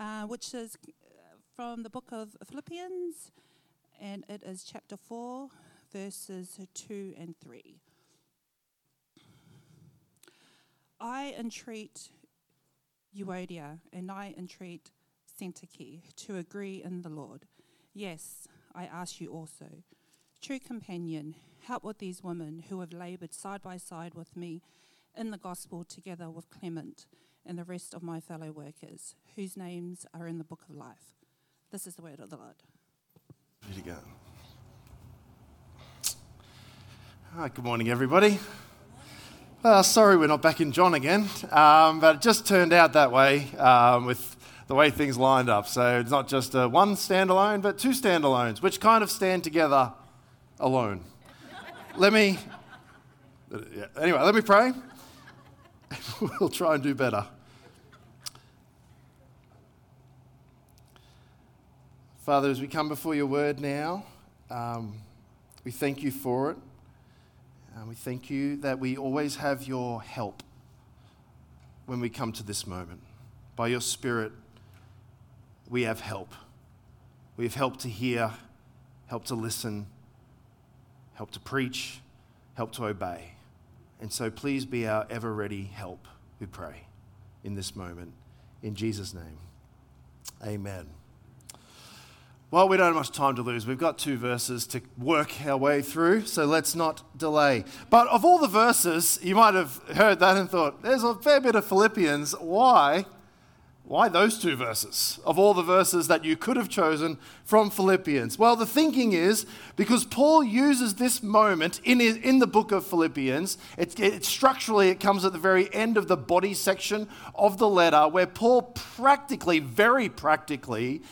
uh, which is from the book of Philippians, and it is chapter 4, verses 2 and 3. I entreat Euodia and I entreat Syntyche to agree in the Lord. Yes, I ask you also. True companion, help with these women who have laboured side by side with me in the gospel together with Clement and the rest of my fellow workers, whose names are in the book of life. This is the word of the Lord. There you go. Hi, good morning, everybody. Well, sorry we're not back in John again, um, but it just turned out that way um, with the way things lined up. So it's not just a one standalone, but two standalones, which kind of stand together alone. let me, yeah, anyway, let me pray. we'll try and do better. Father, as we come before your word now, um, we thank you for it. And we thank you that we always have your help when we come to this moment. By your Spirit, we have help. We have help to hear, help to listen, help to preach, help to obey. And so please be our ever ready help, we pray, in this moment. In Jesus' name, amen. Well, we don't have much time to lose. We've got two verses to work our way through, so let's not delay. But of all the verses, you might have heard that and thought, there's a fair bit of Philippians. Why? Why those two verses of all the verses that you could have chosen from Philippians? Well, the thinking is because Paul uses this moment in, in the book of Philippians, it, it, structurally it comes at the very end of the body section of the letter where Paul practically, very practically,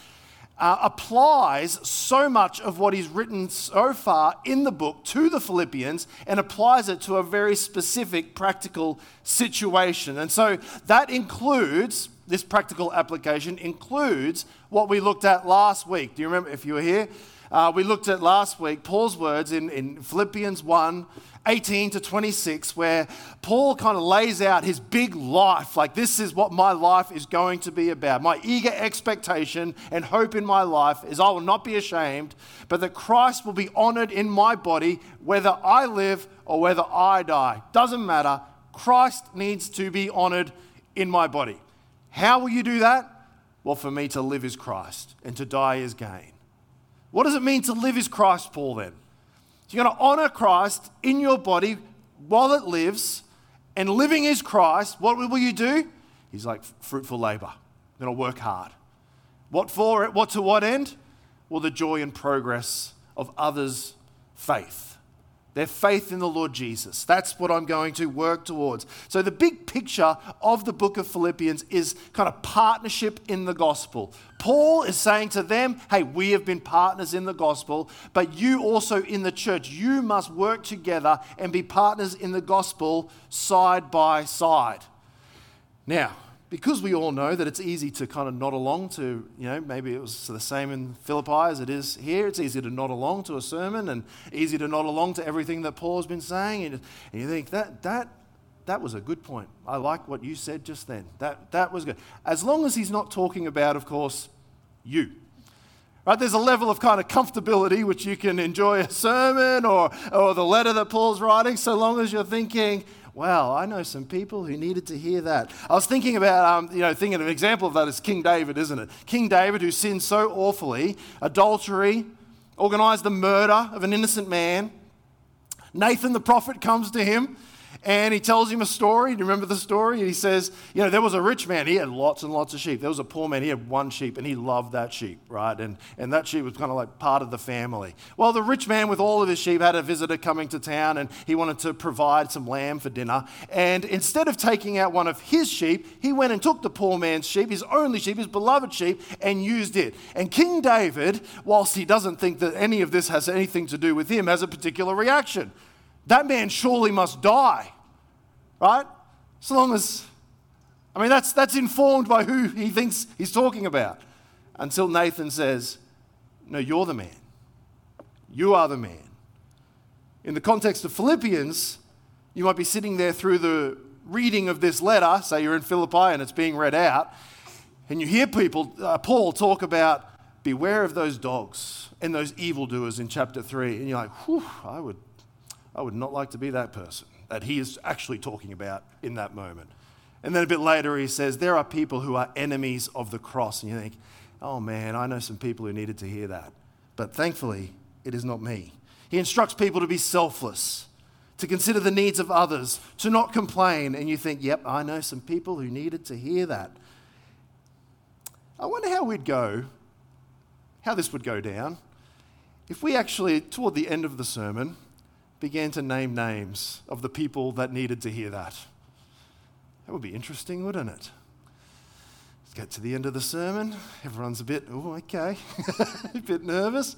uh, applies so much of what he's written so far in the book to the Philippians and applies it to a very specific practical situation. And so that includes this practical application includes what we looked at last week. Do you remember if you were here? Uh, we looked at last week Paul's words in, in Philippians 1 18 to 26, where Paul kind of lays out his big life. Like, this is what my life is going to be about. My eager expectation and hope in my life is I will not be ashamed, but that Christ will be honored in my body, whether I live or whether I die. Doesn't matter. Christ needs to be honored in my body. How will you do that? Well, for me to live is Christ and to die is gain. What does it mean to live is Christ, Paul, then? You're going to honor Christ in your body while it lives, and living is Christ. What will you do? He's like fruitful labor. You're going to work hard. What for? What to what end? Well, the joy and progress of others' faith their faith in the Lord Jesus. That's what I'm going to work towards. So, the big picture of the book of Philippians is kind of partnership in the gospel. Paul is saying to them, hey, we have been partners in the gospel, but you also in the church, you must work together and be partners in the gospel side by side. Now, because we all know that it's easy to kind of nod along to, you know, maybe it was the same in Philippi as it is here. It's easy to nod along to a sermon and easy to nod along to everything that Paul's been saying. And, you think that, that, that was a good point. I like what you said just then. That, that was good. As long as he's not talking about, of course, you. Right, there's a level of kind of comfortability which you can enjoy a sermon or, or the letter that Paul's writing, so long as you're thinking, Wow, I know some people who needed to hear that. I was thinking about, um, you know, thinking an example of that is King David, isn't it? King David, who sinned so awfully, adultery, organized the murder of an innocent man. Nathan the prophet comes to him and he tells him a story. Do you remember the story? And He says, You know, there was a rich man, he had lots and lots of sheep. There was a poor man, he had one sheep, and he loved that sheep, right? And, and that sheep was kind of like part of the family. Well, the rich man with all of his sheep had a visitor coming to town, and he wanted to provide some lamb for dinner. And instead of taking out one of his sheep, he went and took the poor man's sheep, his only sheep, his beloved sheep, and used it. And King David, whilst he doesn't think that any of this has anything to do with him, has a particular reaction that man surely must die, right? So long as, I mean, that's, that's informed by who he thinks he's talking about. Until Nathan says, No, you're the man. You are the man. In the context of Philippians, you might be sitting there through the reading of this letter, say you're in Philippi and it's being read out, And you hear people, uh, Paul, talk about beware of those dogs and those evildoers in chapter 3. And you're like, whew, I would, I would not like to be that person that he is actually talking about in that moment. And then a bit later, he says, There are people who are enemies of the cross. And you think, Oh man, I know some people who needed to hear that. But thankfully, it is not me. He instructs people to be selfless, to consider the needs of others, to not complain. And you think, Yep, I know some people who needed to hear that. I wonder how we'd go, how this would go down, if we actually, toward the end of the sermon, began to name names of the people that needed to hear that. That would be interesting, wouldn't it? Let's get to the end of the sermon. Everyone's a bit, oh, okay, a bit nervous.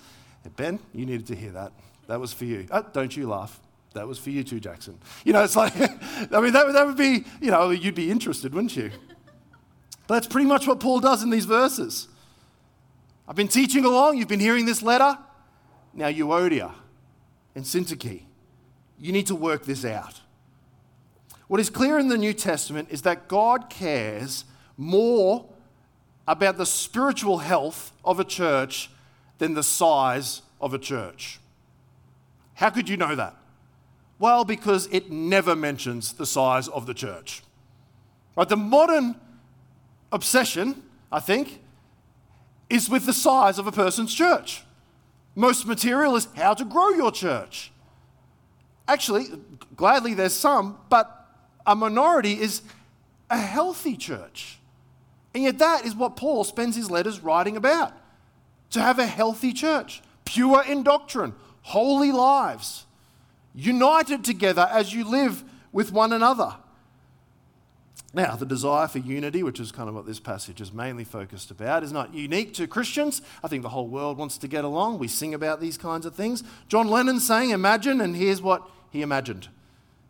Ben, you needed to hear that. That was for you. Oh, don't you laugh. That was for you too, Jackson. You know, it's like, I mean, that, that would be, you know, you'd be interested, wouldn't you? But that's pretty much what Paul does in these verses. I've been teaching along, you've been hearing this letter. Now, Euodia and Syntyche, you need to work this out. What is clear in the New Testament is that God cares more about the spiritual health of a church than the size of a church. How could you know that? Well, because it never mentions the size of the church. Right, the modern obsession, I think, is with the size of a person's church. Most material is how to grow your church. Actually, gladly there's some, but a minority is a healthy church. And yet, that is what Paul spends his letters writing about to have a healthy church, pure in doctrine, holy lives, united together as you live with one another. Now, the desire for unity, which is kind of what this passage is mainly focused about, is not unique to Christians. I think the whole world wants to get along. We sing about these kinds of things. John Lennon saying, Imagine, and here's what he imagined.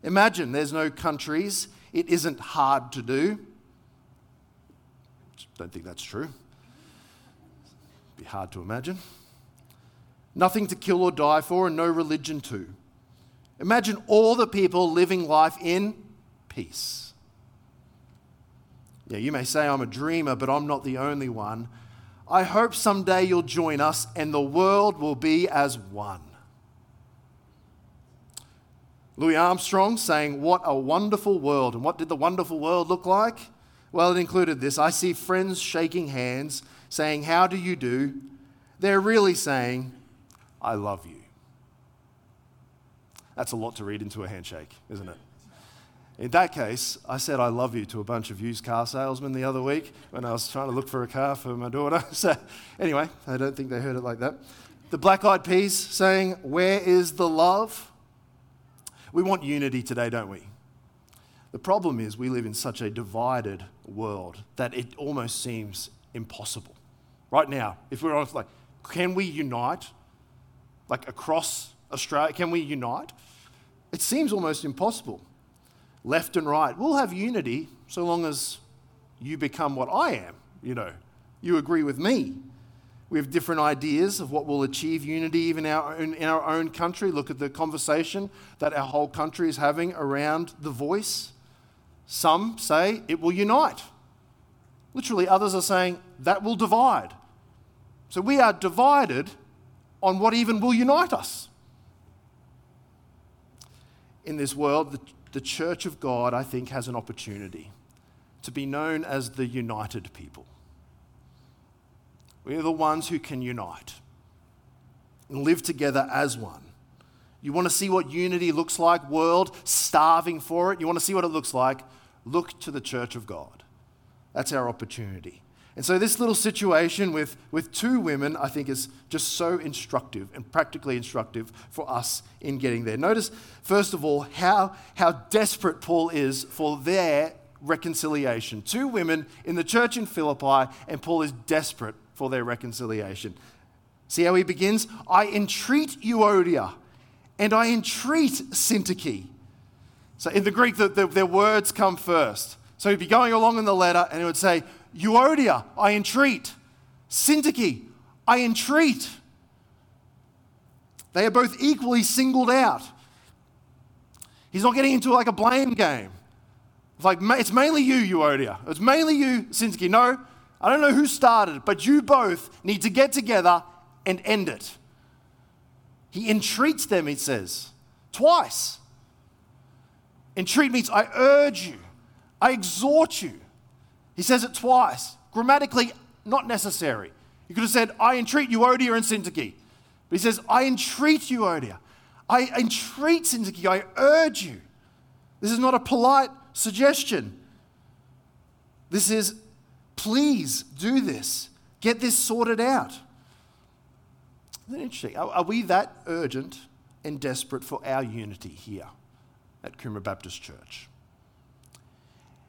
Imagine there's no countries. It isn't hard to do. Don't think that's true. Be hard to imagine. Nothing to kill or die for, and no religion too. Imagine all the people living life in peace. Yeah, you may say I'm a dreamer, but I'm not the only one. I hope someday you'll join us and the world will be as one. Louis Armstrong saying, What a wonderful world. And what did the wonderful world look like? Well, it included this I see friends shaking hands, saying, How do you do? They're really saying, I love you. That's a lot to read into a handshake, isn't it? In that case, I said I love you to a bunch of used car salesmen the other week when I was trying to look for a car for my daughter. So, anyway, I don't think they heard it like that. The Black Eyed Peas saying, Where is the love? We want unity today, don't we? The problem is we live in such a divided world that it almost seems impossible. Right now, if we're honest, like, can we unite? Like across Australia, can we unite? It seems almost impossible. Left and right, we'll have unity so long as you become what I am, you know. You agree with me. We have different ideas of what will achieve unity even our own, in our own country. Look at the conversation that our whole country is having around the voice. Some say it will unite. Literally, others are saying that will divide. So we are divided on what even will unite us. In this world, the, the church of God, I think, has an opportunity to be known as the united people. We are the ones who can unite and live together as one. You want to see what unity looks like, world starving for it? You want to see what it looks like? Look to the church of God. That's our opportunity. And so, this little situation with, with two women, I think, is just so instructive and practically instructive for us in getting there. Notice, first of all, how, how desperate Paul is for their reconciliation. Two women in the church in Philippi, and Paul is desperate for their reconciliation. See how he begins? I entreat Euodia and I entreat Syntyche. So in the Greek, the, the, their words come first. So he'd be going along in the letter and he would say, Euodia, I entreat. Syntyche, I entreat. They are both equally singled out. He's not getting into like a blame game. It's like, it's mainly you, Euodia. It's mainly you, Syntyche. No, I don't know who started but you both need to get together and end it. He entreats them, he says, twice. Entreat means I urge you, I exhort you. He says it twice. Grammatically, not necessary. You could have said, I entreat you, Odia and Syntyche. But he says, I entreat you, Odia. I entreat Syntyche. I urge you. This is not a polite suggestion. This is, please do this. Get this sorted out. Isn't interesting? Are, are we that urgent and desperate for our unity here at Coomera Baptist Church?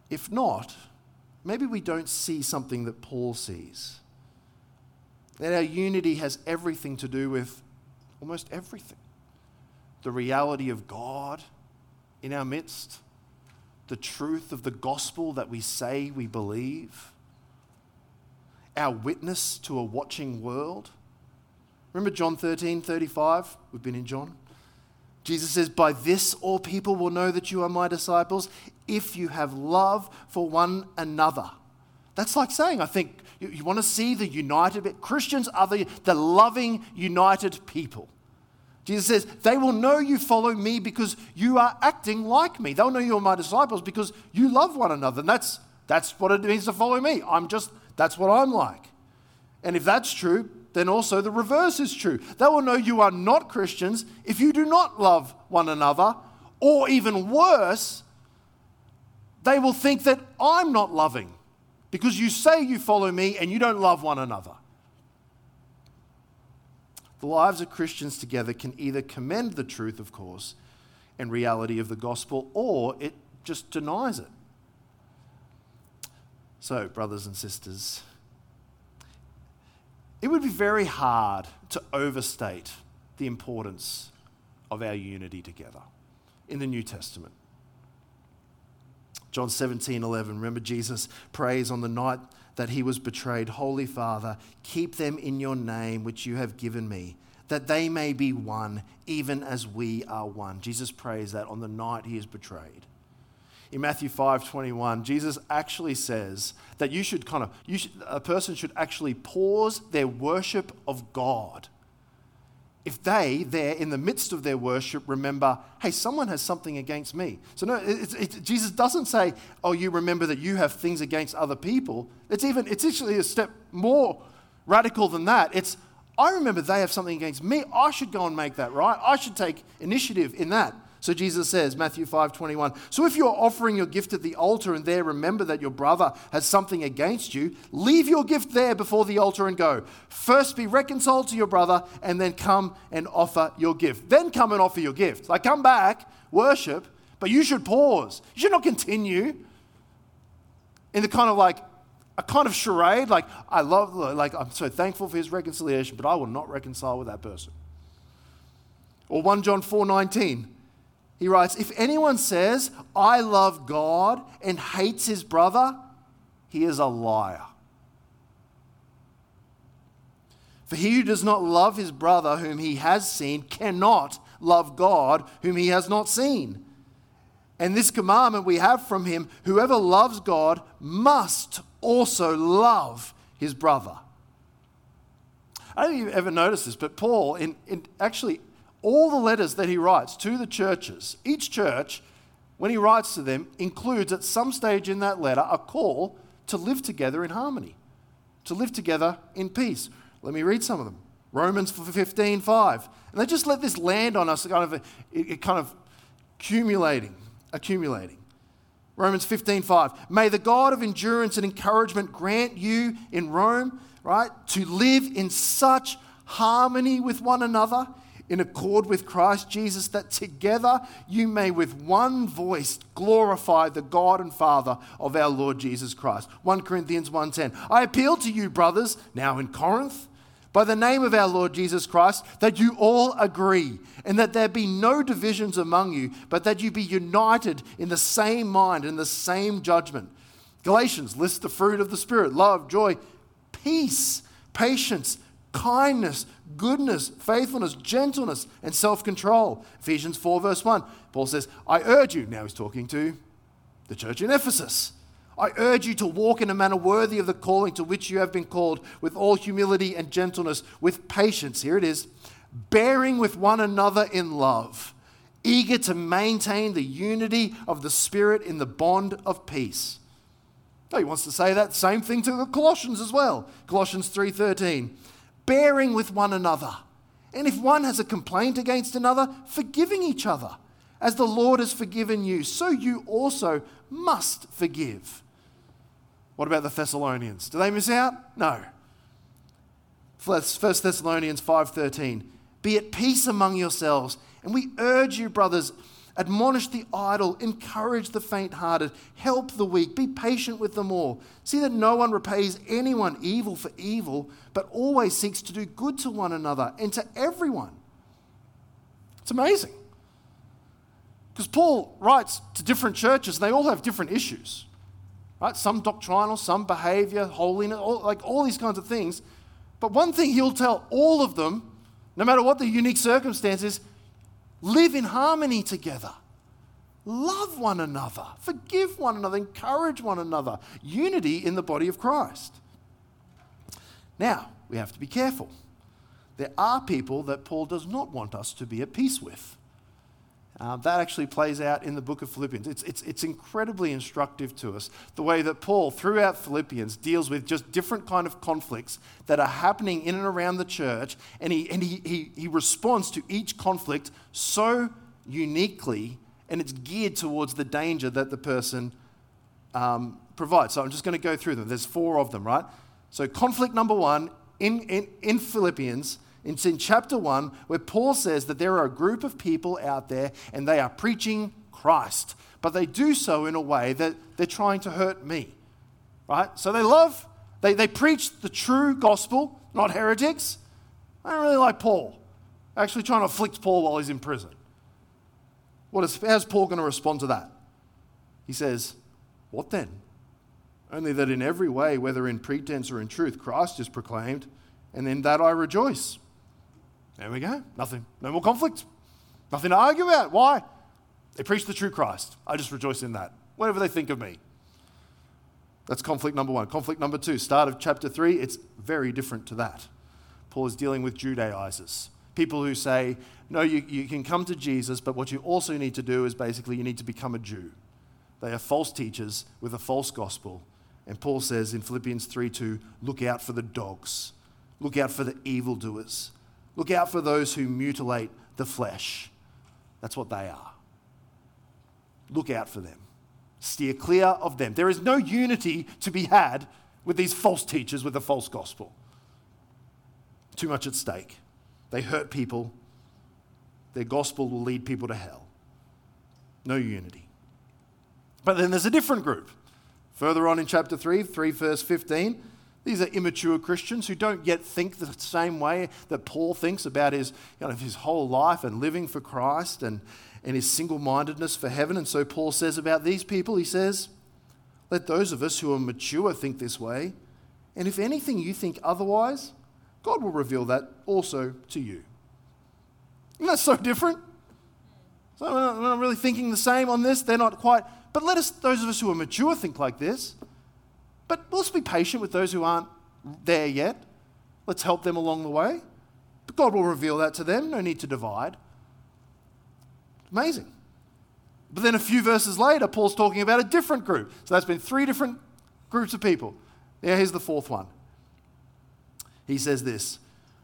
If not, maybe we don't see something that Paul sees. That our unity has everything to do with almost everything the reality of God in our midst, the truth of the gospel that we say we believe, our witness to a watching world. Remember John 13 35? We've been in John. Jesus says, By this all people will know that you are my disciples if you have love for one another. That's like saying, I think, you, you want to see the united, Christians are the, the loving, united people. Jesus says, They will know you follow me because you are acting like me. They'll know you're my disciples because you love one another. And that's, that's what it means to follow me. I'm just, that's what I'm like. And if that's true, then also the reverse is true. They will know you are not Christians if you do not love one another, or even worse, they will think that I'm not loving because you say you follow me and you don't love one another. The lives of Christians together can either commend the truth, of course, and reality of the gospel, or it just denies it. So, brothers and sisters, it would be very hard to overstate the importance of our unity together in the New Testament. John 17, 11. Remember, Jesus prays on the night that he was betrayed Holy Father, keep them in your name which you have given me, that they may be one, even as we are one. Jesus prays that on the night he is betrayed. In Matthew 5 21, Jesus actually says that you should kind of, you should, a person should actually pause their worship of God if they, there in the midst of their worship, remember, hey, someone has something against me. So, no, Jesus doesn't say, oh, you remember that you have things against other people. It's even, it's actually a step more radical than that. It's, I remember they have something against me. I should go and make that right. I should take initiative in that. So Jesus says, Matthew 5 21, So if you're offering your gift at the altar and there remember that your brother has something against you, leave your gift there before the altar and go. First be reconciled to your brother and then come and offer your gift. Then come and offer your gift. Like come back, worship, but you should pause. You should not continue in the kind of like, a kind of charade, like, I love, like, I'm so thankful for his reconciliation, but I will not reconcile with that person. Or 1 John 4 19. He writes, If anyone says, I love God and hates his brother, he is a liar. For he who does not love his brother whom he has seen cannot love God whom he has not seen. And this commandment we have from him whoever loves God must also love his brother. I don't know if you've ever noticed this, but Paul, in, in actually all the letters that he writes to the churches, each church, when he writes to them, includes at some stage in that letter a call to live together in harmony, to live together in peace. Let me read some of them. Romans 15, 5. And they just let this land on us, kind of, it, it kind of accumulating, accumulating. Romans 15, 5. May the God of endurance and encouragement grant you in Rome, right, to live in such harmony with one another in accord with Christ Jesus, that together you may with one voice glorify the God and Father of our Lord Jesus Christ. 1 Corinthians 1:10. I appeal to you, brothers, now in Corinth, by the name of our Lord Jesus Christ, that you all agree, and that there be no divisions among you, but that you be united in the same mind and the same judgment. Galatians lists the fruit of the Spirit love, joy, peace, patience, kindness, goodness, faithfulness, gentleness, and self control. Ephesians 4, verse 1. Paul says, I urge you, now he's talking to the church in Ephesus, I urge you to walk in a manner worthy of the calling to which you have been called, with all humility and gentleness, with patience. Here it is bearing with one another in love, eager to maintain the unity of the Spirit in the bond of peace. He wants to say that same thing to the Colossians as well. Colossians 3:13. Bearing with one another. And if one has a complaint against another, forgiving each other. As the Lord has forgiven you, so you also must forgive. What about the Thessalonians? Do they miss out? No. 1 Thessalonians 5:13. Be at peace among yourselves, and we urge you, brothers, admonish the idle, encourage the faint-hearted, help the weak, be patient with them all. See that no one repays anyone evil for evil, but always seeks to do good to one another and to everyone. It's amazing. Because Paul writes to different churches, and they all have different issues. Right? Some doctrinal, some behavior, holiness, all, like all these kinds of things. But one thing he'll tell all of them, no matter what the unique circumstances, live in harmony together. Love one another, forgive one another, encourage one another. Unity in the body of Christ. Now, we have to be careful. There are people that Paul does not want us to be at peace with. Uh, that actually plays out in the book of Philippians. It's, it's, it's incredibly instructive to us the way that Paul, throughout Philippians, deals with just different kind of conflicts that are happening in and around the church, and he, and he, he, he responds to each conflict so uniquely, and it's geared towards the danger that the person um, provides. So I'm just going to go through them. There's four of them, right? So, conflict number one in, in, in Philippians it's in chapter 1 where Paul says that there are a group of people out there and they are preaching Christ, but they do so in a way that they're trying to hurt me. Right? So they love, they, they preach the true gospel, not heretics. I don't really like Paul. Actually, trying to afflict Paul while he's in prison. What is, how's Paul going to respond to that? He says, What then? Only that in every way, whether in pretense or in truth, Christ is proclaimed, and in that I rejoice. There we go. Nothing. No more conflict. Nothing to argue about. Why? They preach the true Christ. I just rejoice in that. Whatever they think of me. That's conflict number one. Conflict number two, start of chapter three, it's very different to that. Paul is dealing with Judaizers. People who say, no, you, you can come to Jesus, but what you also need to do is basically you need to become a Jew. They are false teachers with a false gospel. And Paul says in Philippians 3 2, look out for the dogs, look out for the evildoers, Look out for those who mutilate the flesh. That's what they are. Look out for them. Steer clear of them. There is no unity to be had with these false teachers with the false gospel. Too much at stake. They hurt people. Their gospel will lead people to hell. No unity. But then there's a different group. Further on in chapter 3, 3 verse 15, these are immature Christians who don't yet think the same way that Paul thinks about his, you know, his whole life and living for Christ and, and his single mindedness for heaven. And so Paul says about these people, he says, Let those of us who are mature think this way. And if anything you think otherwise, God will reveal that also to you. Isn't that so different? So not, not really thinking the same on this. They're not quite. But let us, those of us who are mature, think like this. But let's be patient with those who aren't there yet. Let's help them along the way. But God will reveal that to them. No need to divide. Amazing. But then a few verses later, Paul's talking about a different group. So that's been three different groups of people. Now, here's the fourth one. He says this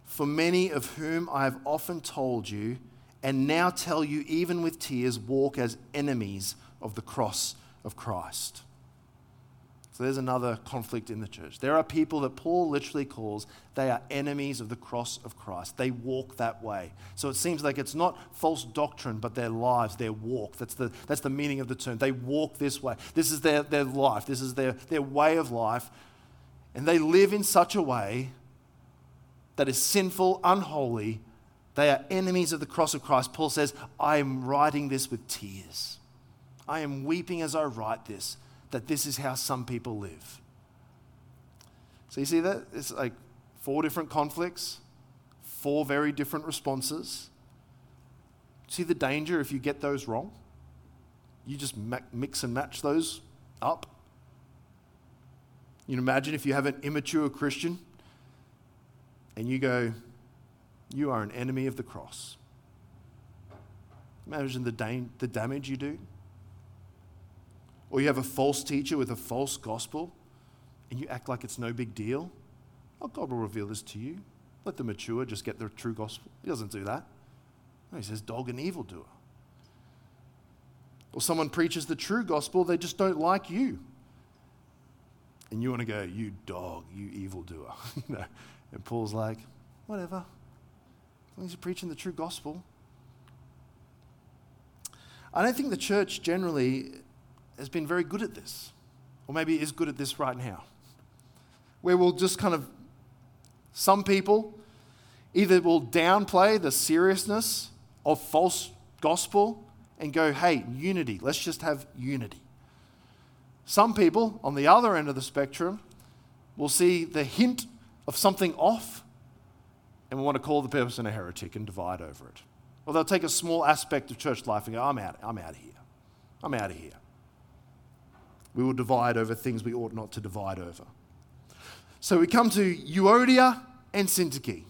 For many of whom I have often told you, and now tell you even with tears, walk as enemies of the cross of Christ. So there's another conflict in the church. There are people that Paul literally calls, they are enemies of the cross of Christ. They walk that way. So it seems like it's not false doctrine, but their lives, their walk. That's the, that's the meaning of the term. They walk this way. This is their, their life, this is their, their way of life. And they live in such a way that is sinful, unholy. They are enemies of the cross of Christ. Paul says, I am writing this with tears. I am weeping as I write this that this is how some people live. So you see that? It's like four different conflicts, four very different responses. See the danger if you get those wrong? You just mix and match those up. You can imagine if you have an immature Christian and you go, You are an enemy of the cross. Imagine the, da- the damage you do. Or you have a false teacher with a false gospel and you act like it's no big deal. Oh, God will reveal this to you. Let the mature just get the true gospel. He doesn't do that. No, he says, dog and evildoer. Or someone preaches the true gospel, they just don't like you. And you want to go, you dog, you evildoer. you know? And Paul's like, whatever. As long as you're preaching the true gospel. I don't think the church generally has been very good at this, or maybe is good at this right now, where we'll just kind of, some people either will downplay the seriousness of false gospel and go, hey, unity, let's just have unity. Some people on the other end of the spectrum will see the hint of something off and want to call the person a heretic and divide over it. Or they'll take a small aspect of church life and go, I'm out, I'm out of here. I'm out of here. We will divide over things we ought not to divide over. So we come to Euodia and Syntyche,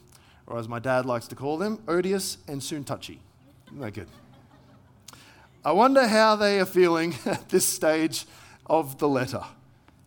or as my dad likes to call them, Odious and Soon-Touchy. Isn't that good? I wonder how they are feeling at this stage of the letter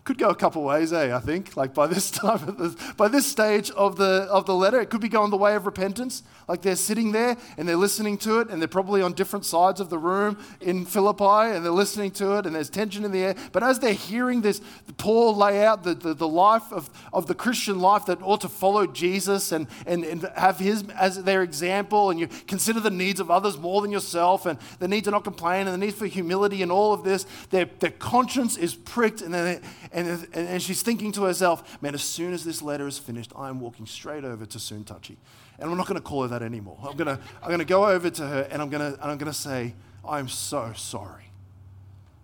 could go a couple ways, eh? I think. Like by this time, by this stage of the of the letter, it could be going the way of repentance. Like they're sitting there and they're listening to it, and they're probably on different sides of the room in Philippi, and they're listening to it, and there's tension in the air. But as they're hearing this, Paul lay out the, the, the life of, of the Christian life that ought to follow Jesus and, and, and have his as their example, and you consider the needs of others more than yourself, and the need to not complain, and the need for humility, and all of this, their, their conscience is pricked, and then and, and she's thinking to herself, man, as soon as this letter is finished, I'm walking straight over to Soon Touchy. And I'm not going to call her that anymore. I'm going to, I'm to go over to her and I'm going to, I'm going to say, I'm so sorry.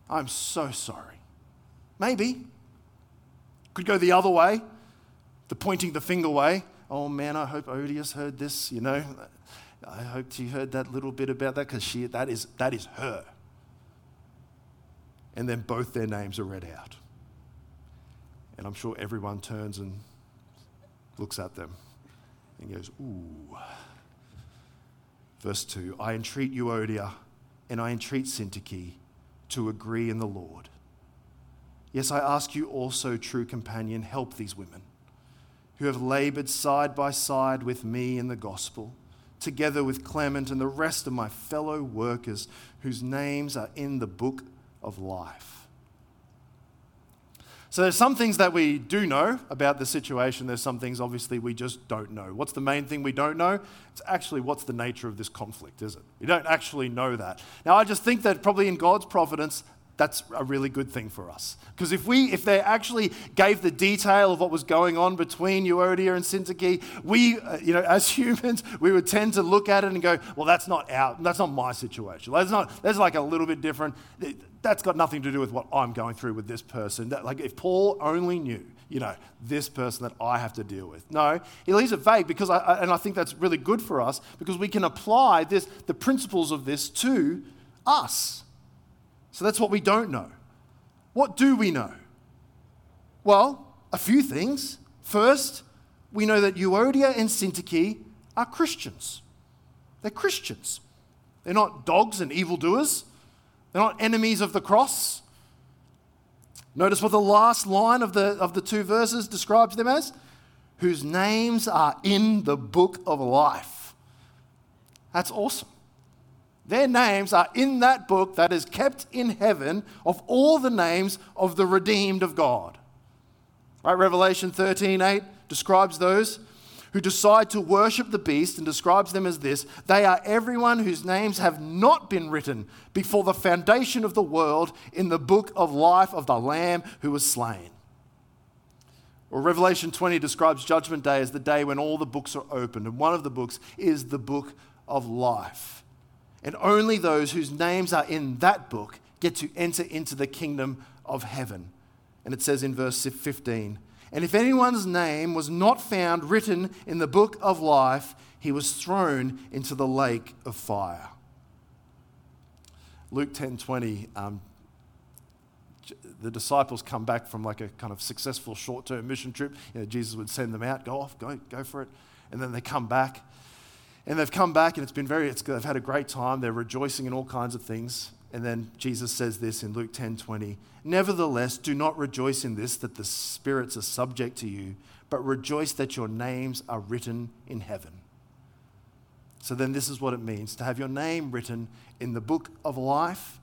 I'm so sorry. Maybe. Could go the other way, the pointing the finger way. Oh man, I hope Odious heard this, you know. I hope she heard that little bit about that because she that is that is her. And then both their names are read out. And I'm sure everyone turns and looks at them and goes, Ooh. Verse 2 I entreat Euodia and I entreat Syntyche to agree in the Lord. Yes, I ask you also, true companion, help these women who have labored side by side with me in the gospel, together with Clement and the rest of my fellow workers whose names are in the book of life. So there's some things that we do know about the situation. There's some things obviously we just don't know. What's the main thing we don't know? It's actually what's the nature of this conflict, is it? We don't actually know that. Now I just think that probably in God's providence, that's a really good thing for us. Because if we, if they actually gave the detail of what was going on between Euodia and Syntyche, we, uh, you know, as humans, we would tend to look at it and go, well, that's not out, that's not my situation. That's not, that's like a little bit different. That's got nothing to do with what I'm going through with this person. That, like if Paul only knew, you know, this person that I have to deal with. No, he leaves it vague because, I, and I think that's really good for us because we can apply this, the principles of this to us. So that's what we don't know. What do we know? Well, a few things. First, we know that Euodia and Syntyche are Christians. They're Christians. They're not dogs and evildoers. They're not enemies of the cross. Notice what the last line of the, of the two verses describes them as whose names are in the book of life. That's awesome. Their names are in that book that is kept in heaven of all the names of the redeemed of God. Right, Revelation 13 8 describes those who decide to worship the beast and describes them as this they are everyone whose names have not been written before the foundation of the world in the book of life of the Lamb who was slain. Or Revelation 20 describes Judgment Day as the day when all the books are opened, and one of the books is the book of life. And only those whose names are in that book get to enter into the kingdom of heaven. And it says in verse 15, and if anyone's name was not found written in the book of life, he was thrown into the lake of fire. Luke 10:20, um, the disciples come back from like a kind of successful short term mission trip. You know, Jesus would send them out, go off, go, go for it. And then they come back. And they've come back and it's been very, it's, they've had a great time. They're rejoicing in all kinds of things. And then Jesus says this in Luke 10 20. Nevertheless, do not rejoice in this that the spirits are subject to you, but rejoice that your names are written in heaven. So then, this is what it means to have your name written in the book of life.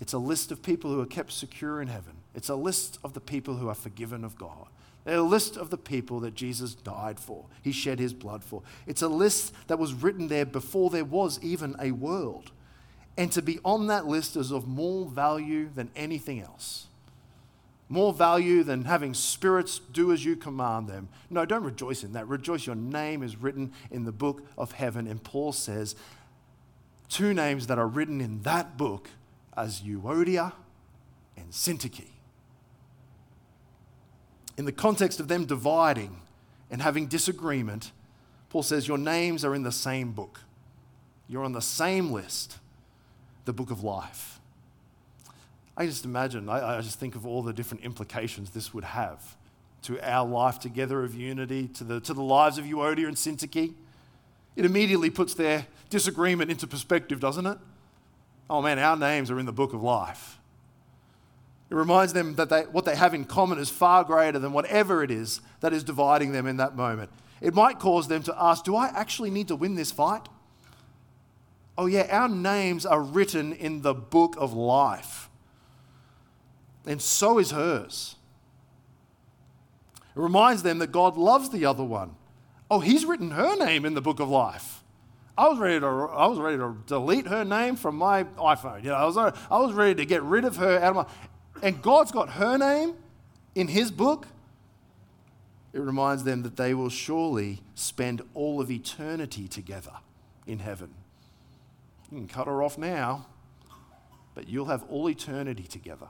It's a list of people who are kept secure in heaven. It's a list of the people who are forgiven of God. A list of the people that Jesus died for, he shed his blood for. It's a list that was written there before there was even a world. And to be on that list is of more value than anything else. More value than having spirits do as you command them. No, don't rejoice in that. Rejoice, your name is written in the book of heaven. And Paul says, two names that are written in that book as Euodia and Syntyche. In the context of them dividing and having disagreement, Paul says, Your names are in the same book. You're on the same list, the book of life. I just imagine, I, I, just think of all the different implications this would have to our life together of unity, to the, to the lives of Euodia and Syntyche. It immediately puts their disagreement into perspective, doesn't it? Oh man, our names are in the book of life. It reminds them that they, what they have in common is far greater than whatever it is that is dividing them in that moment. It might cause them to ask, Do I actually need to win this fight? Oh, yeah, our names are written in the book of life and so is hers. It reminds them that God loves the other one. Oh, he's written her name in the book of life. I was ready to, I was ready to delete her name from my iPhone. You know, I was, I was ready to get rid of her out of my. And God's got her name in his book. It reminds them that they will surely spend all of eternity together in heaven. You can cut her off now, but you'll have all eternity together.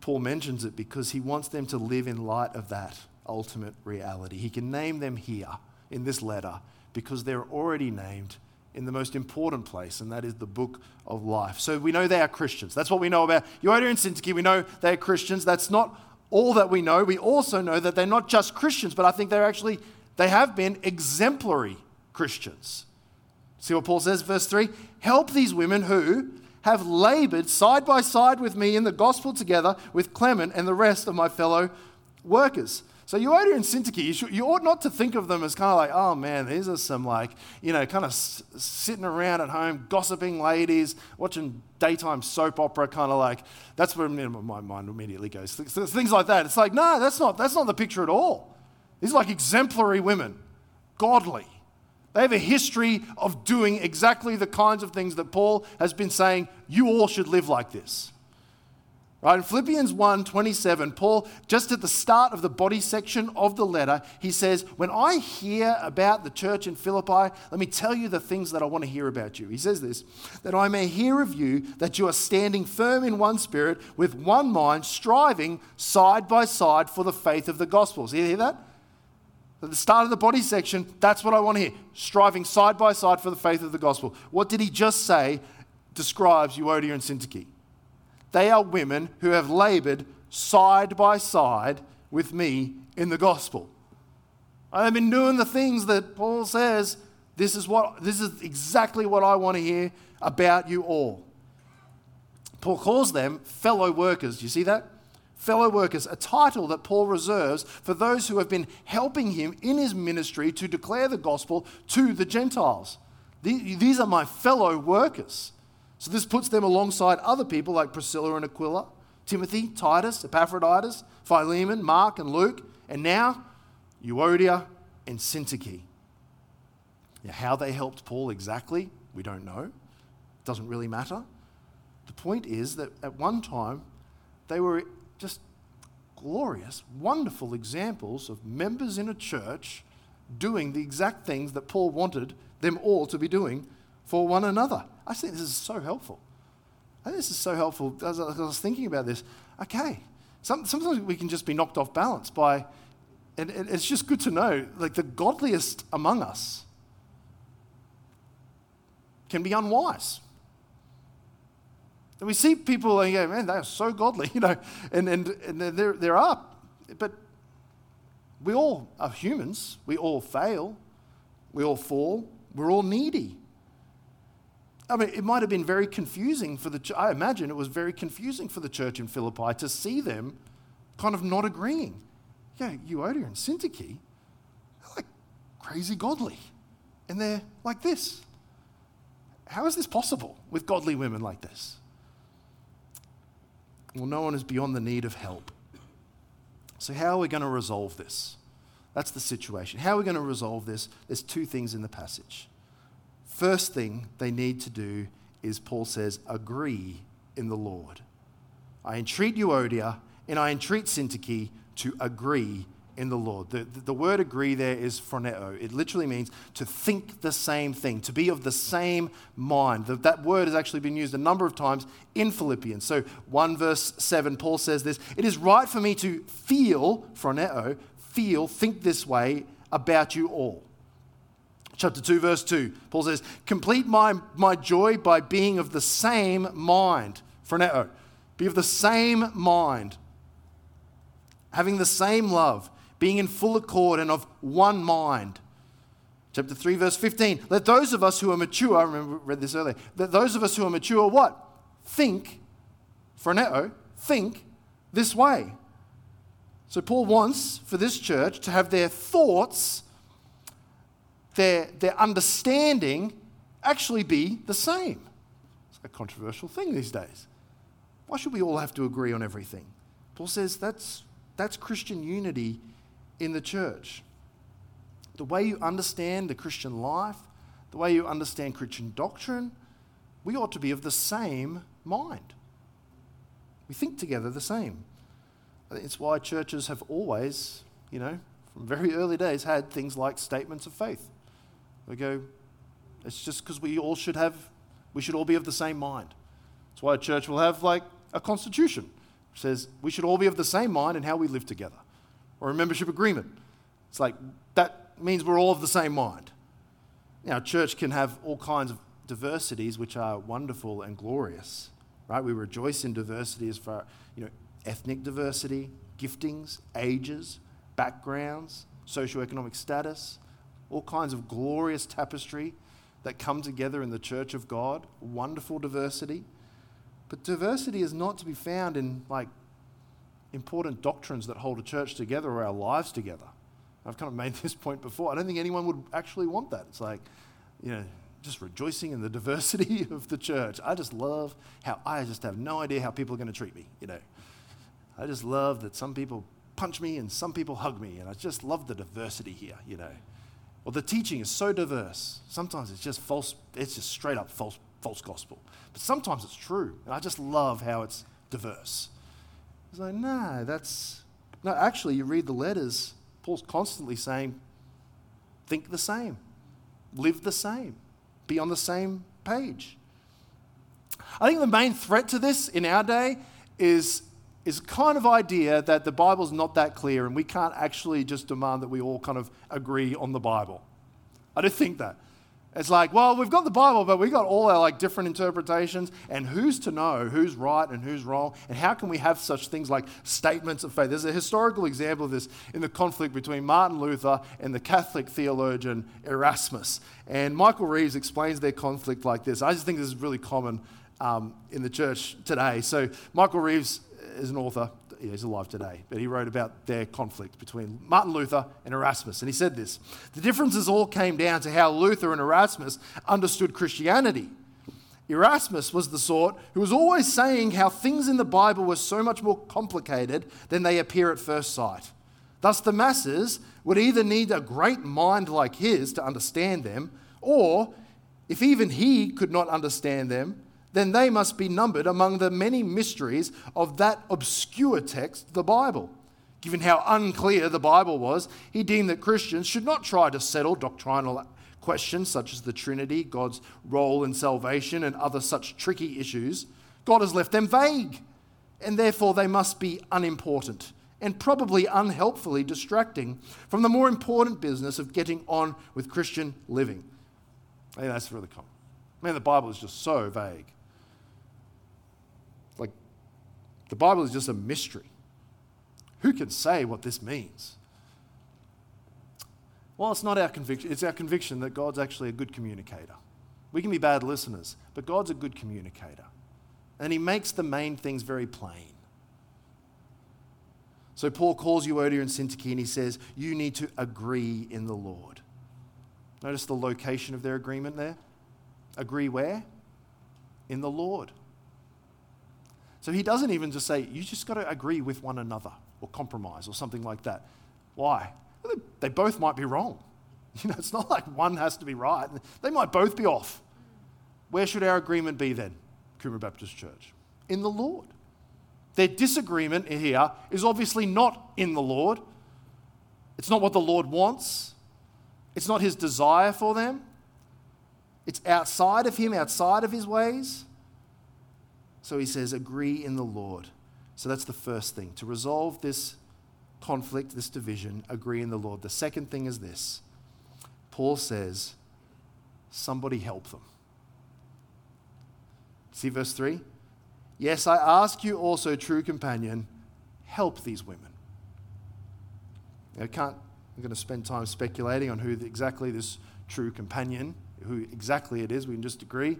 Paul mentions it because he wants them to live in light of that ultimate reality. He can name them here in this letter because they're already named in the most important place, and that is the book of life. So we know they are Christians. That's what we know about Euodia and Syntyche. We know they're Christians. That's not all that we know. We also know that they're not just Christians, but I think they're actually, they have been exemplary Christians. See what Paul says, verse 3? Help these women who, have labored side by side with me in the gospel together with Clement and the rest of my fellow workers. So Euodia and Syntyche, you, ought not to think of them as kind of like, oh man, these are some like, you know, kind of s- sitting around at home, gossiping ladies, watching daytime soap opera, kind of like, that's where my mind immediately goes. Things like that. It's like, no, that's not, that's not the picture at all. These are like exemplary women, godly. They have a history of doing exactly the kinds of things that Paul has been saying, you all should live like this. Right, in Philippians 1 27, Paul, just at the start of the body section of the letter, he says, When I hear about the church in Philippi, let me tell you the things that I want to hear about you. He says this that I may hear of you that you are standing firm in one spirit, with one mind, striving side by side for the faith of the gospel. So you hear that? At the start of the body section, that's what I want to hear. Striving side by side for the faith of the gospel. What did he just say describes Euodia and Syntyche? They are women who have labored side by side with me in the gospel. I've been doing the things that Paul says, this is, what, this is exactly what I want to hear about you all. Paul calls them fellow workers. Do you see that? fellow workers, a title that Paul reserves for those who have been helping him in his ministry to declare the gospel to the Gentiles. These are my fellow workers. So this puts them alongside other people like Priscilla and Aquila, Timothy, Titus, Epaphroditus, Philemon, Mark, and Luke, and now Euodia and Syntyche. Now, how they helped Paul exactly, we don't know. It doesn't really matter. The point is that at one time, they were just glorious, wonderful examples of members in a church doing the exact things that Paul wanted them all to be doing for one another. I think this is so helpful. I think this is so helpful. As I was thinking about this, okay, sometimes we can just be knocked off balance by, and it's just good to know, like the godliest among us can be unwise. And we see people and go, man, they are so godly, you know, and, and, and there, there are, but we all are humans. We all fail. We all fall. We're all needy. I mean, it might have been very confusing for the, I imagine it was very confusing for the church in Philippi to see them kind of not agreeing. Yeah, Euodia and Syntyche, they're like crazy godly. And they're like this. How is this possible with godly women like this? Well, no one is beyond the need of help. So, how are we going to resolve this? That's the situation. How are we going to resolve this? There's two things in the passage. First thing they need to do is, Paul says, agree in the Lord. I entreat you, Euodia, and I entreat Syntyche to agree in the Lord. The, the, the, word agree there is phroneo. It literally means to think the same thing, to be of the same mind. The, that word has actually been used a number of times in Philippians. So 1 verse 7, Paul says this It is right for me to feel, phroneo, feel, think this way about you all. Chapter 2, verse 2, Paul says, Complete my, my joy by being of the same mind. Phroneo. Be of the same mind having the same love, being in full accord and of one mind. Chapter 3, verse 15. Let those of us who are mature, I remember read this earlier, let those of us who are mature what? Think, phroneo, think this way. So Paul wants for this church to have their thoughts, their, their understanding actually be the same. It's a controversial thing these days. Why should we all have to agree on everything? Paul says that's, that's Christian unity in the church. The way you understand the Christian life, the way you understand Christian doctrine, we ought to be of the same mind. We think together the same. It's why churches have always, you know, from very early days, had things like statements of faith. We go, it's just because we all should have, we should all be of the same mind. That's why a church will have like a constitution. It says we should all be of the same mind in how we live together. Or a membership agreement. It's like that means we're all of the same mind. Now, church can have all kinds of diversities which are wonderful and glorious, right? We rejoice in diversity as far, you know, ethnic diversity, giftings, ages, backgrounds, socioeconomic status, all kinds of glorious tapestry that come together in the church of God, wonderful diversity. But diversity is not to be found in like important doctrines that hold a church together or our lives together. I've kind of made this point before. I don't think anyone would actually want that. It's like, you know, just rejoicing in the diversity of the church. I just love how I just have no idea how people are going to treat me, you know. I just love that some people punch me and some people hug me, and I just love the diversity here, you know. Well, the teaching is so diverse. Sometimes it's just false, it's just straight up false, false gospel. But sometimes it's true, and I just love how it's diverse. It's like, no, that's. No, actually, you read the letters, Paul's constantly saying, think the same, live the same, be on the same page. I think the main threat to this in our day is is kind of idea that the Bible's not that clear and we can't actually just demand that we all kind of agree on the Bible. I don't think that. It's like, well, we've got the Bible, but we've got all our like different interpretations, and who's to know who's right and who's wrong, and how can we have such things like statements of faith? There's a historical example of this in the conflict between Martin Luther and the Catholic theologian Erasmus. And Michael Reeves explains their conflict like this. I just think this is really common um, in the church today. So Michael Reeves is an author. He's alive today, but he wrote about their conflict between Martin Luther and Erasmus. And he said this The differences all came down to how Luther and Erasmus understood Christianity. Erasmus was the sort who was always saying how things in the Bible were so much more complicated than they appear at first sight. Thus, the masses would either need a great mind like his to understand them, or if even he could not understand them, then they must be numbered among the many mysteries of that obscure text, the Bible. Given how unclear the Bible was, he deemed that Christians should not try to settle doctrinal questions such as the Trinity, God's role in salvation, and other such tricky issues. God has left them vague, and therefore they must be unimportant and probably unhelpfully distracting from the more important business of getting on with Christian living. Think that's really common. Man, the Bible is just so vague. The Bible is just a mystery. Who can say what this means? Well, it's not our conviction. It's our conviction that God's actually a good communicator. We can be bad listeners, but God's a good communicator. And He makes the main things very plain. So Paul calls Euodia and Syntyche and he says, You need to agree in the Lord. Notice the location of their agreement there. Agree where? In the Lord. So he doesn't even just say, You just got to agree with one another or compromise or something like that. Why? Well, they, they both might be wrong. You know, it's not like one has to be right. They might both be off. Where should our agreement be then, Coomera Baptist Church? In the Lord. Their disagreement here is obviously not in the Lord. It's not what the Lord wants. It's not his desire for them. It's outside of him, outside of his ways. So he says, agree in the Lord. So that's the first thing. To resolve this conflict, this division, agree in the Lord. The second thing is this Paul says, somebody help them. See verse 3? Yes, I ask you also, true companion, help these women. I can't, I'm going to spend time speculating on who exactly this true companion, who exactly it is. We can just agree.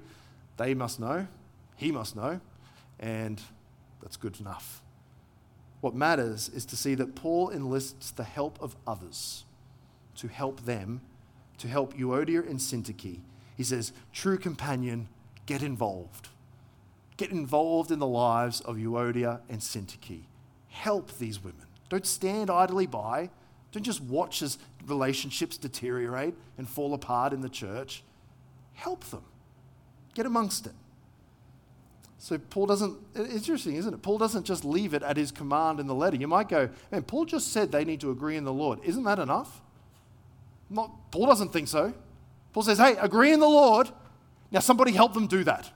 They must know, he must know, and that's good enough. What matters is to see that Paul enlists the help of others to help them, to help Euodia and Syntyche. He says, True companion, get involved. Get involved in the lives of Euodia and Syntyche. Help these women. Don't stand idly by. Don't just watch as relationships deteriorate and fall apart in the church. Help them. Get amongst it. So Paul doesn't, it's interesting, isn't it? Paul doesn't just leave it at his command in the letter. You might go, man, Paul just said they need to agree in the Lord. Isn't that enough? Not, Paul doesn't think so. Paul says, hey, agree in the Lord. Now somebody help them do that.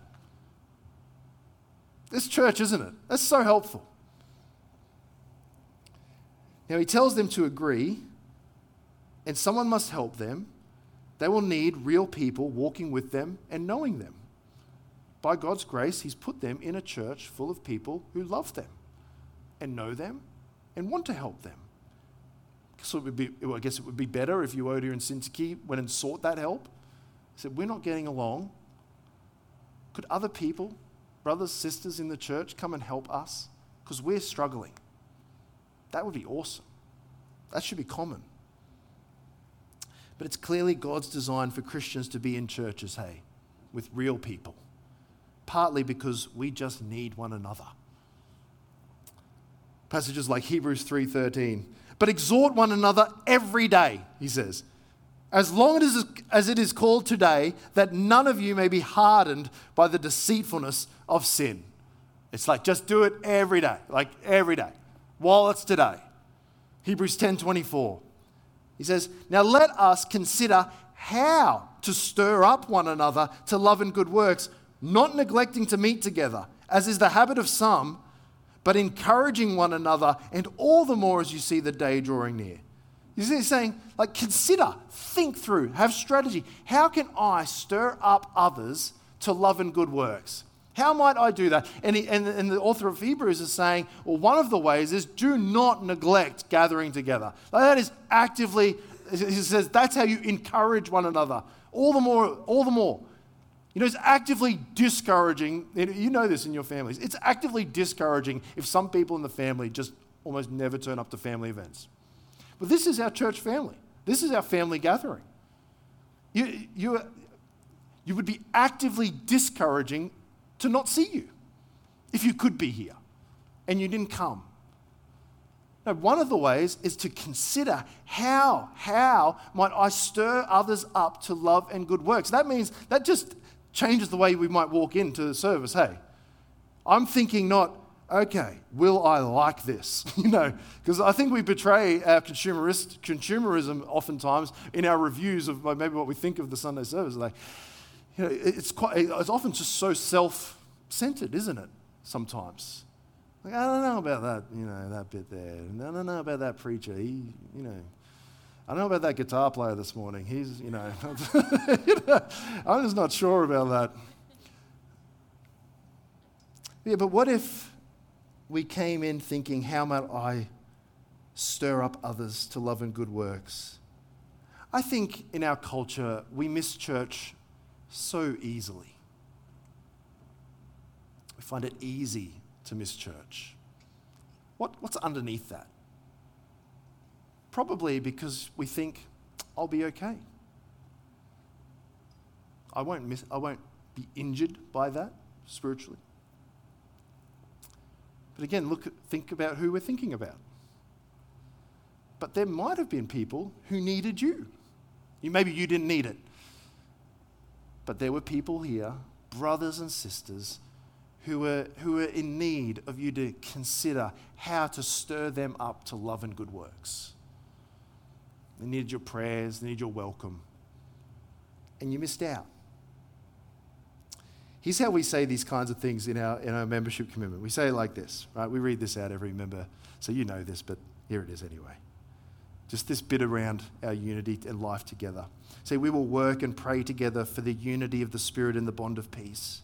This church, isn't it? That's so helpful. Now, he tells them to agree, and someone must help them. They will need real people walking with them and knowing them. By God's grace, he's put them in a church full of people who love them and know them and want to help them. So it would be, well, I guess it would be better if Euodia and Syntyche went and sought that help. Said, We're not getting along. Could other people brothers, sisters in the church, come and help us because we're struggling. That would be awesome. That should be common. But it's clearly God's design for Christians to be in churches, hey, with real people. Partly because we just need one another. Passages like Hebrews 3:13, but exhort one another every day, he says, as long as, as it is called today, that none of you may be hardened by the deceitfulness of sin. It's like just do it every day, like every day, while it's today. Hebrews 10:24. He says, Now let us consider how to stir up one another to love and good works, not neglecting to meet together, as is the habit of some, but encouraging one another, and all the more as you see the day drawing near. You see, he's saying, like, consider, think through, have strategy. How can I stir up others to love and good works? How might I do that? And, he, and, and, the author of Hebrews is saying, well, one of the ways is do not neglect gathering together. Like that is actively, he says, that's how you encourage one another. All the more, all the more. You know, it's actively discouraging. You know this in your families. It's actively discouraging if some people in the family just almost never turn up to family events. But this is our church family. This is our family gathering. You, you, you would be actively discouraging to not see you if you could be here and you didn't come. Now, one of the ways is to consider how, how might I stir others up to love and good works. That means that just changes the way we might walk into the service. Hey, I'm thinking not, okay, will I like this? you know, because I think we betray our consumerist, consumerism oftentimes in our reviews of maybe what we think of the Sunday service. Like, you know, it's, quite, it's often just so self centered, isn't it? Sometimes. Like, I don't know about that, you know, that bit there. I don't know about that preacher. He, you know, I don't know about that guitar player this morning. He's, you know, you know I'm just not sure about that. Yeah, but what if we came in thinking, how might I stir up others to love and good works? I think in our culture, we miss church so easily. We find it easy to miss church. What, what's underneath that? Probably because we think, I'll be okay. I won't, miss, I won't be injured by that spiritually. But again, look, think about who we're thinking about. But there might have been people who needed you. you. Maybe you didn't need it. But there were people here, brothers and sisters, who were, who were in need of you to consider how to stir them up to love and good works. They needed your prayers, they needed your welcome. And you missed out. Here's how we say these kinds of things in our, in our membership commitment. We say it like this, right? We read this out every member, so you know this, but here it is anyway. Just this bit around our unity and life together. Say, we will work and pray together for the unity of the Spirit and the bond of peace,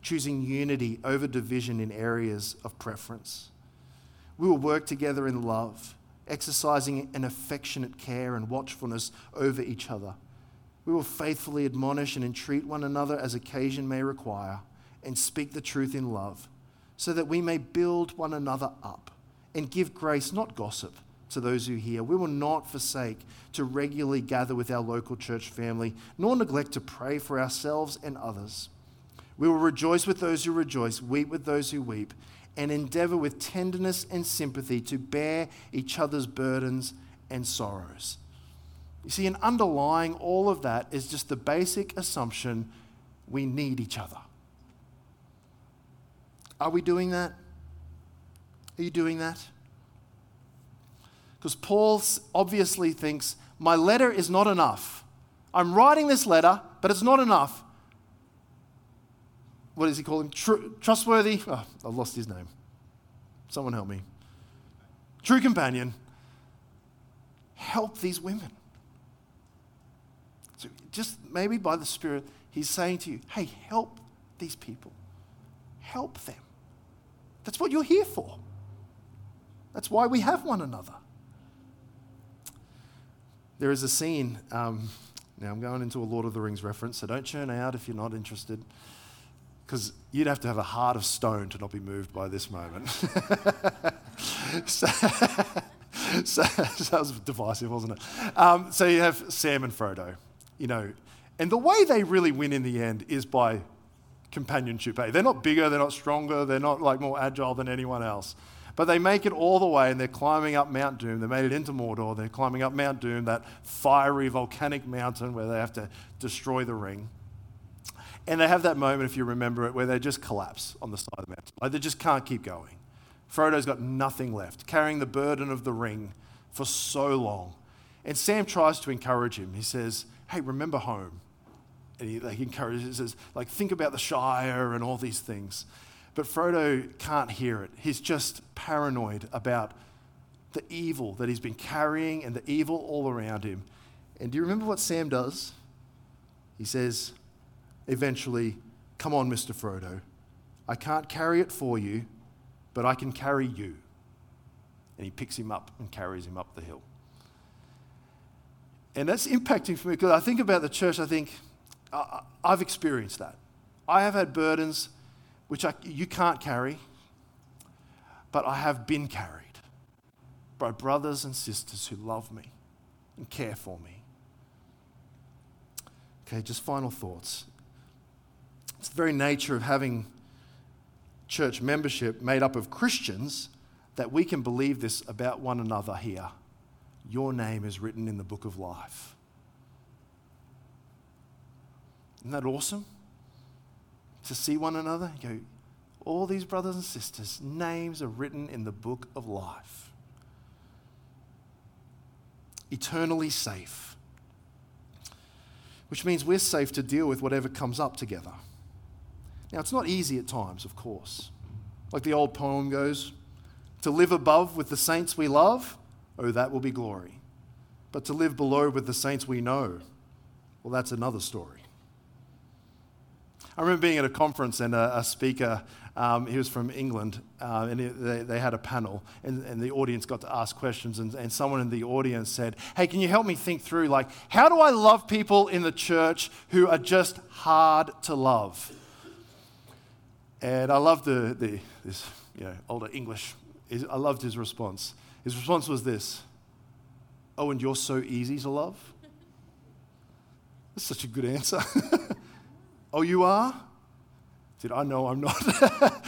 choosing unity over division in areas of preference. We will work together in love, exercising an affectionate care and watchfulness over each other we will faithfully admonish and entreat one another as occasion may require, and speak the truth in love, so that we may build one another up and give grace, not gossip, to those who hear. We will not forsake to regularly gather with our local church family, nor neglect to pray for ourselves and others. We will rejoice with those who rejoice, weep with those who weep, and endeavor with tenderness and sympathy to bear each other's burdens and sorrows you see, and underlying all of that is just the basic assumption we need each other. Are we doing that? Are you doing that? Because Paul obviously thinks, my letter is not enough. I'm writing this letter, but it's not enough. What does he call him? Tr- trustworthy? Oh, I've lost his name. Someone help me. True companion. Help these women. So just maybe by the Spirit, He's saying to you, hey, help these people. Help them. That's what you're here for. That's why we have one another. There is a scene. Um, now, I'm going into a Lord of the Rings reference, so don't churn out if you're not interested, because you'd have to have a heart of stone to not be moved by this moment. so, so, that was divisive, wasn't it? Um, so you have Sam and Frodo you know, and the way they really win in the end is by companionship. Eh? They're not bigger, they're not stronger, they're not like more agile than anyone else. But they make it all the way and they're climbing up Mount Doom. They made it into Mordor. They're climbing up Mount Doom, that fiery volcanic mountain where they have to destroy the ring. And they have that moment, if you remember it, where they just collapse on the side of the mountain. Like they just can't keep going. Frodo's got nothing left, carrying the burden of the ring for so long. And Sam tries to encourage him. He says, hey, remember home. And he like, encourages, says, like, think about the Shire and all these things. But Frodo can't hear it. He's just paranoid about the evil that he's been carrying and the evil all around him. And do you remember what Sam does? He says, eventually, Come on, Mr. Frodo. I can't carry it for you, but I can carry you. And he picks him up and carries him up the hill. And that's impacting for me because I think about the church, I think, uh, I've experienced that. I have had burdens which I, you can't carry, but I have been carried by brothers and sisters who love me and care for me. Okay, just final thoughts. It's the very nature of having church membership made up of Christians that we can believe this about one another here your name is written in the book of life. Isn't that awesome? To see one another, go, all these brothers and sisters' names are written in the book of life. Eternally safe. Which means we're safe to deal with whatever comes up together. Now, it's not easy at times, of course. Like the old poem goes to live above with the saints we love oh, that will be glory. But to live below with the saints we know, well, that's another story. I remember being at a conference and a, a speaker Um, he was from England, uh, and they, they, had a panel, and, and, the audience got to ask questions. And, and someone in the audience said, Hey, can you help me think through, like, how do I love people in the church who are just hard to love? And I loved the, the this you know, older English, I loved his response. His response was this Oh, and you're so easy to love? That's such a good answer. oh, you are? Did I know I'm not?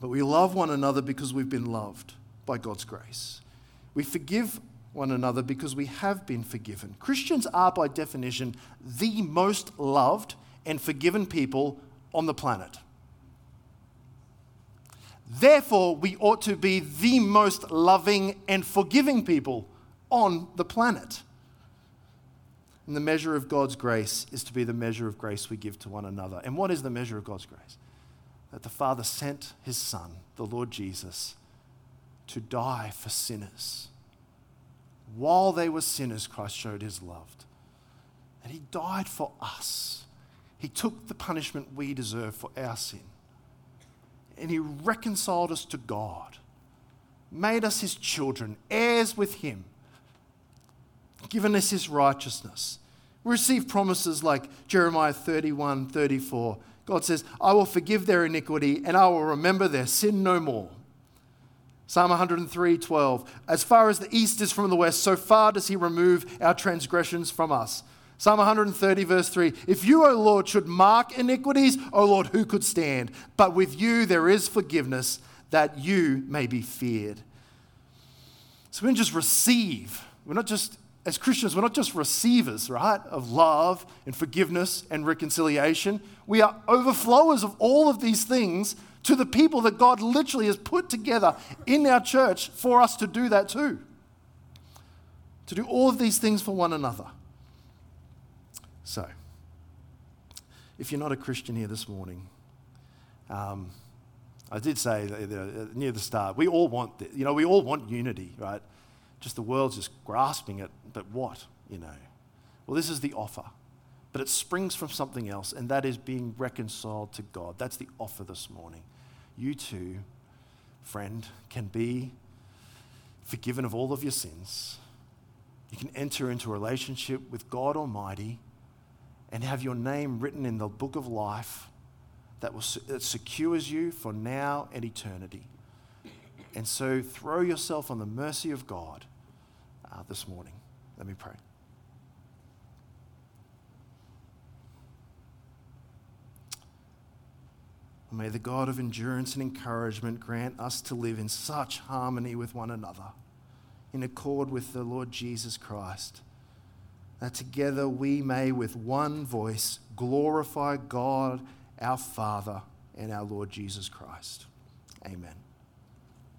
but we love one another because we've been loved by God's grace. We forgive one another because we have been forgiven. Christians are, by definition, the most loved and forgiven people on the planet. Therefore, we ought to be the most loving and forgiving people on the planet. And the measure of God's grace is to be the measure of grace we give to one another. And what is the measure of God's grace? That the Father sent his Son, the Lord Jesus, to die for sinners. While they were sinners, Christ showed his love. And he died for us. He took the punishment we deserve for our sin. And he reconciled us to God, made us his children, heirs with him given us his righteousness. We receive promises like Jeremiah 31 34. God says, I will forgive their iniquity and I will remember their sin no more. Psalm 103 12. As far as the east is from the west, so far does he remove our transgressions from us. Psalm 130, verse 3 If you, O Lord, should mark iniquities, O Lord, who could stand? But with you there is forgiveness, that you may be feared. So we don't just receive, we're not just as Christians, we're not just receivers, right, of love and forgiveness and reconciliation. We are overflowers of all of these things to the people that God literally has put together in our church for us to do that too. To do all of these things for one another. So, if you're not a Christian here this morning, um, I did say near the start, we all want, you know, we all want unity, right? just the world's just grasping it, but what, you know? Well, this is the offer, but it springs from something else, and that is being reconciled to God. That's the offer this morning. You too, friend, can be forgiven of all of your sins. You can enter into a relationship with God Almighty and have your name written in the book of life that, will, that secures you for now and eternity. And so throw yourself on the mercy of God uh, this morning. Let me pray. May the God of endurance and encouragement grant us to live in such harmony with one another, in accord with the Lord Jesus Christ, that together we may with one voice glorify God, our Father, and our Lord Jesus Christ. Amen.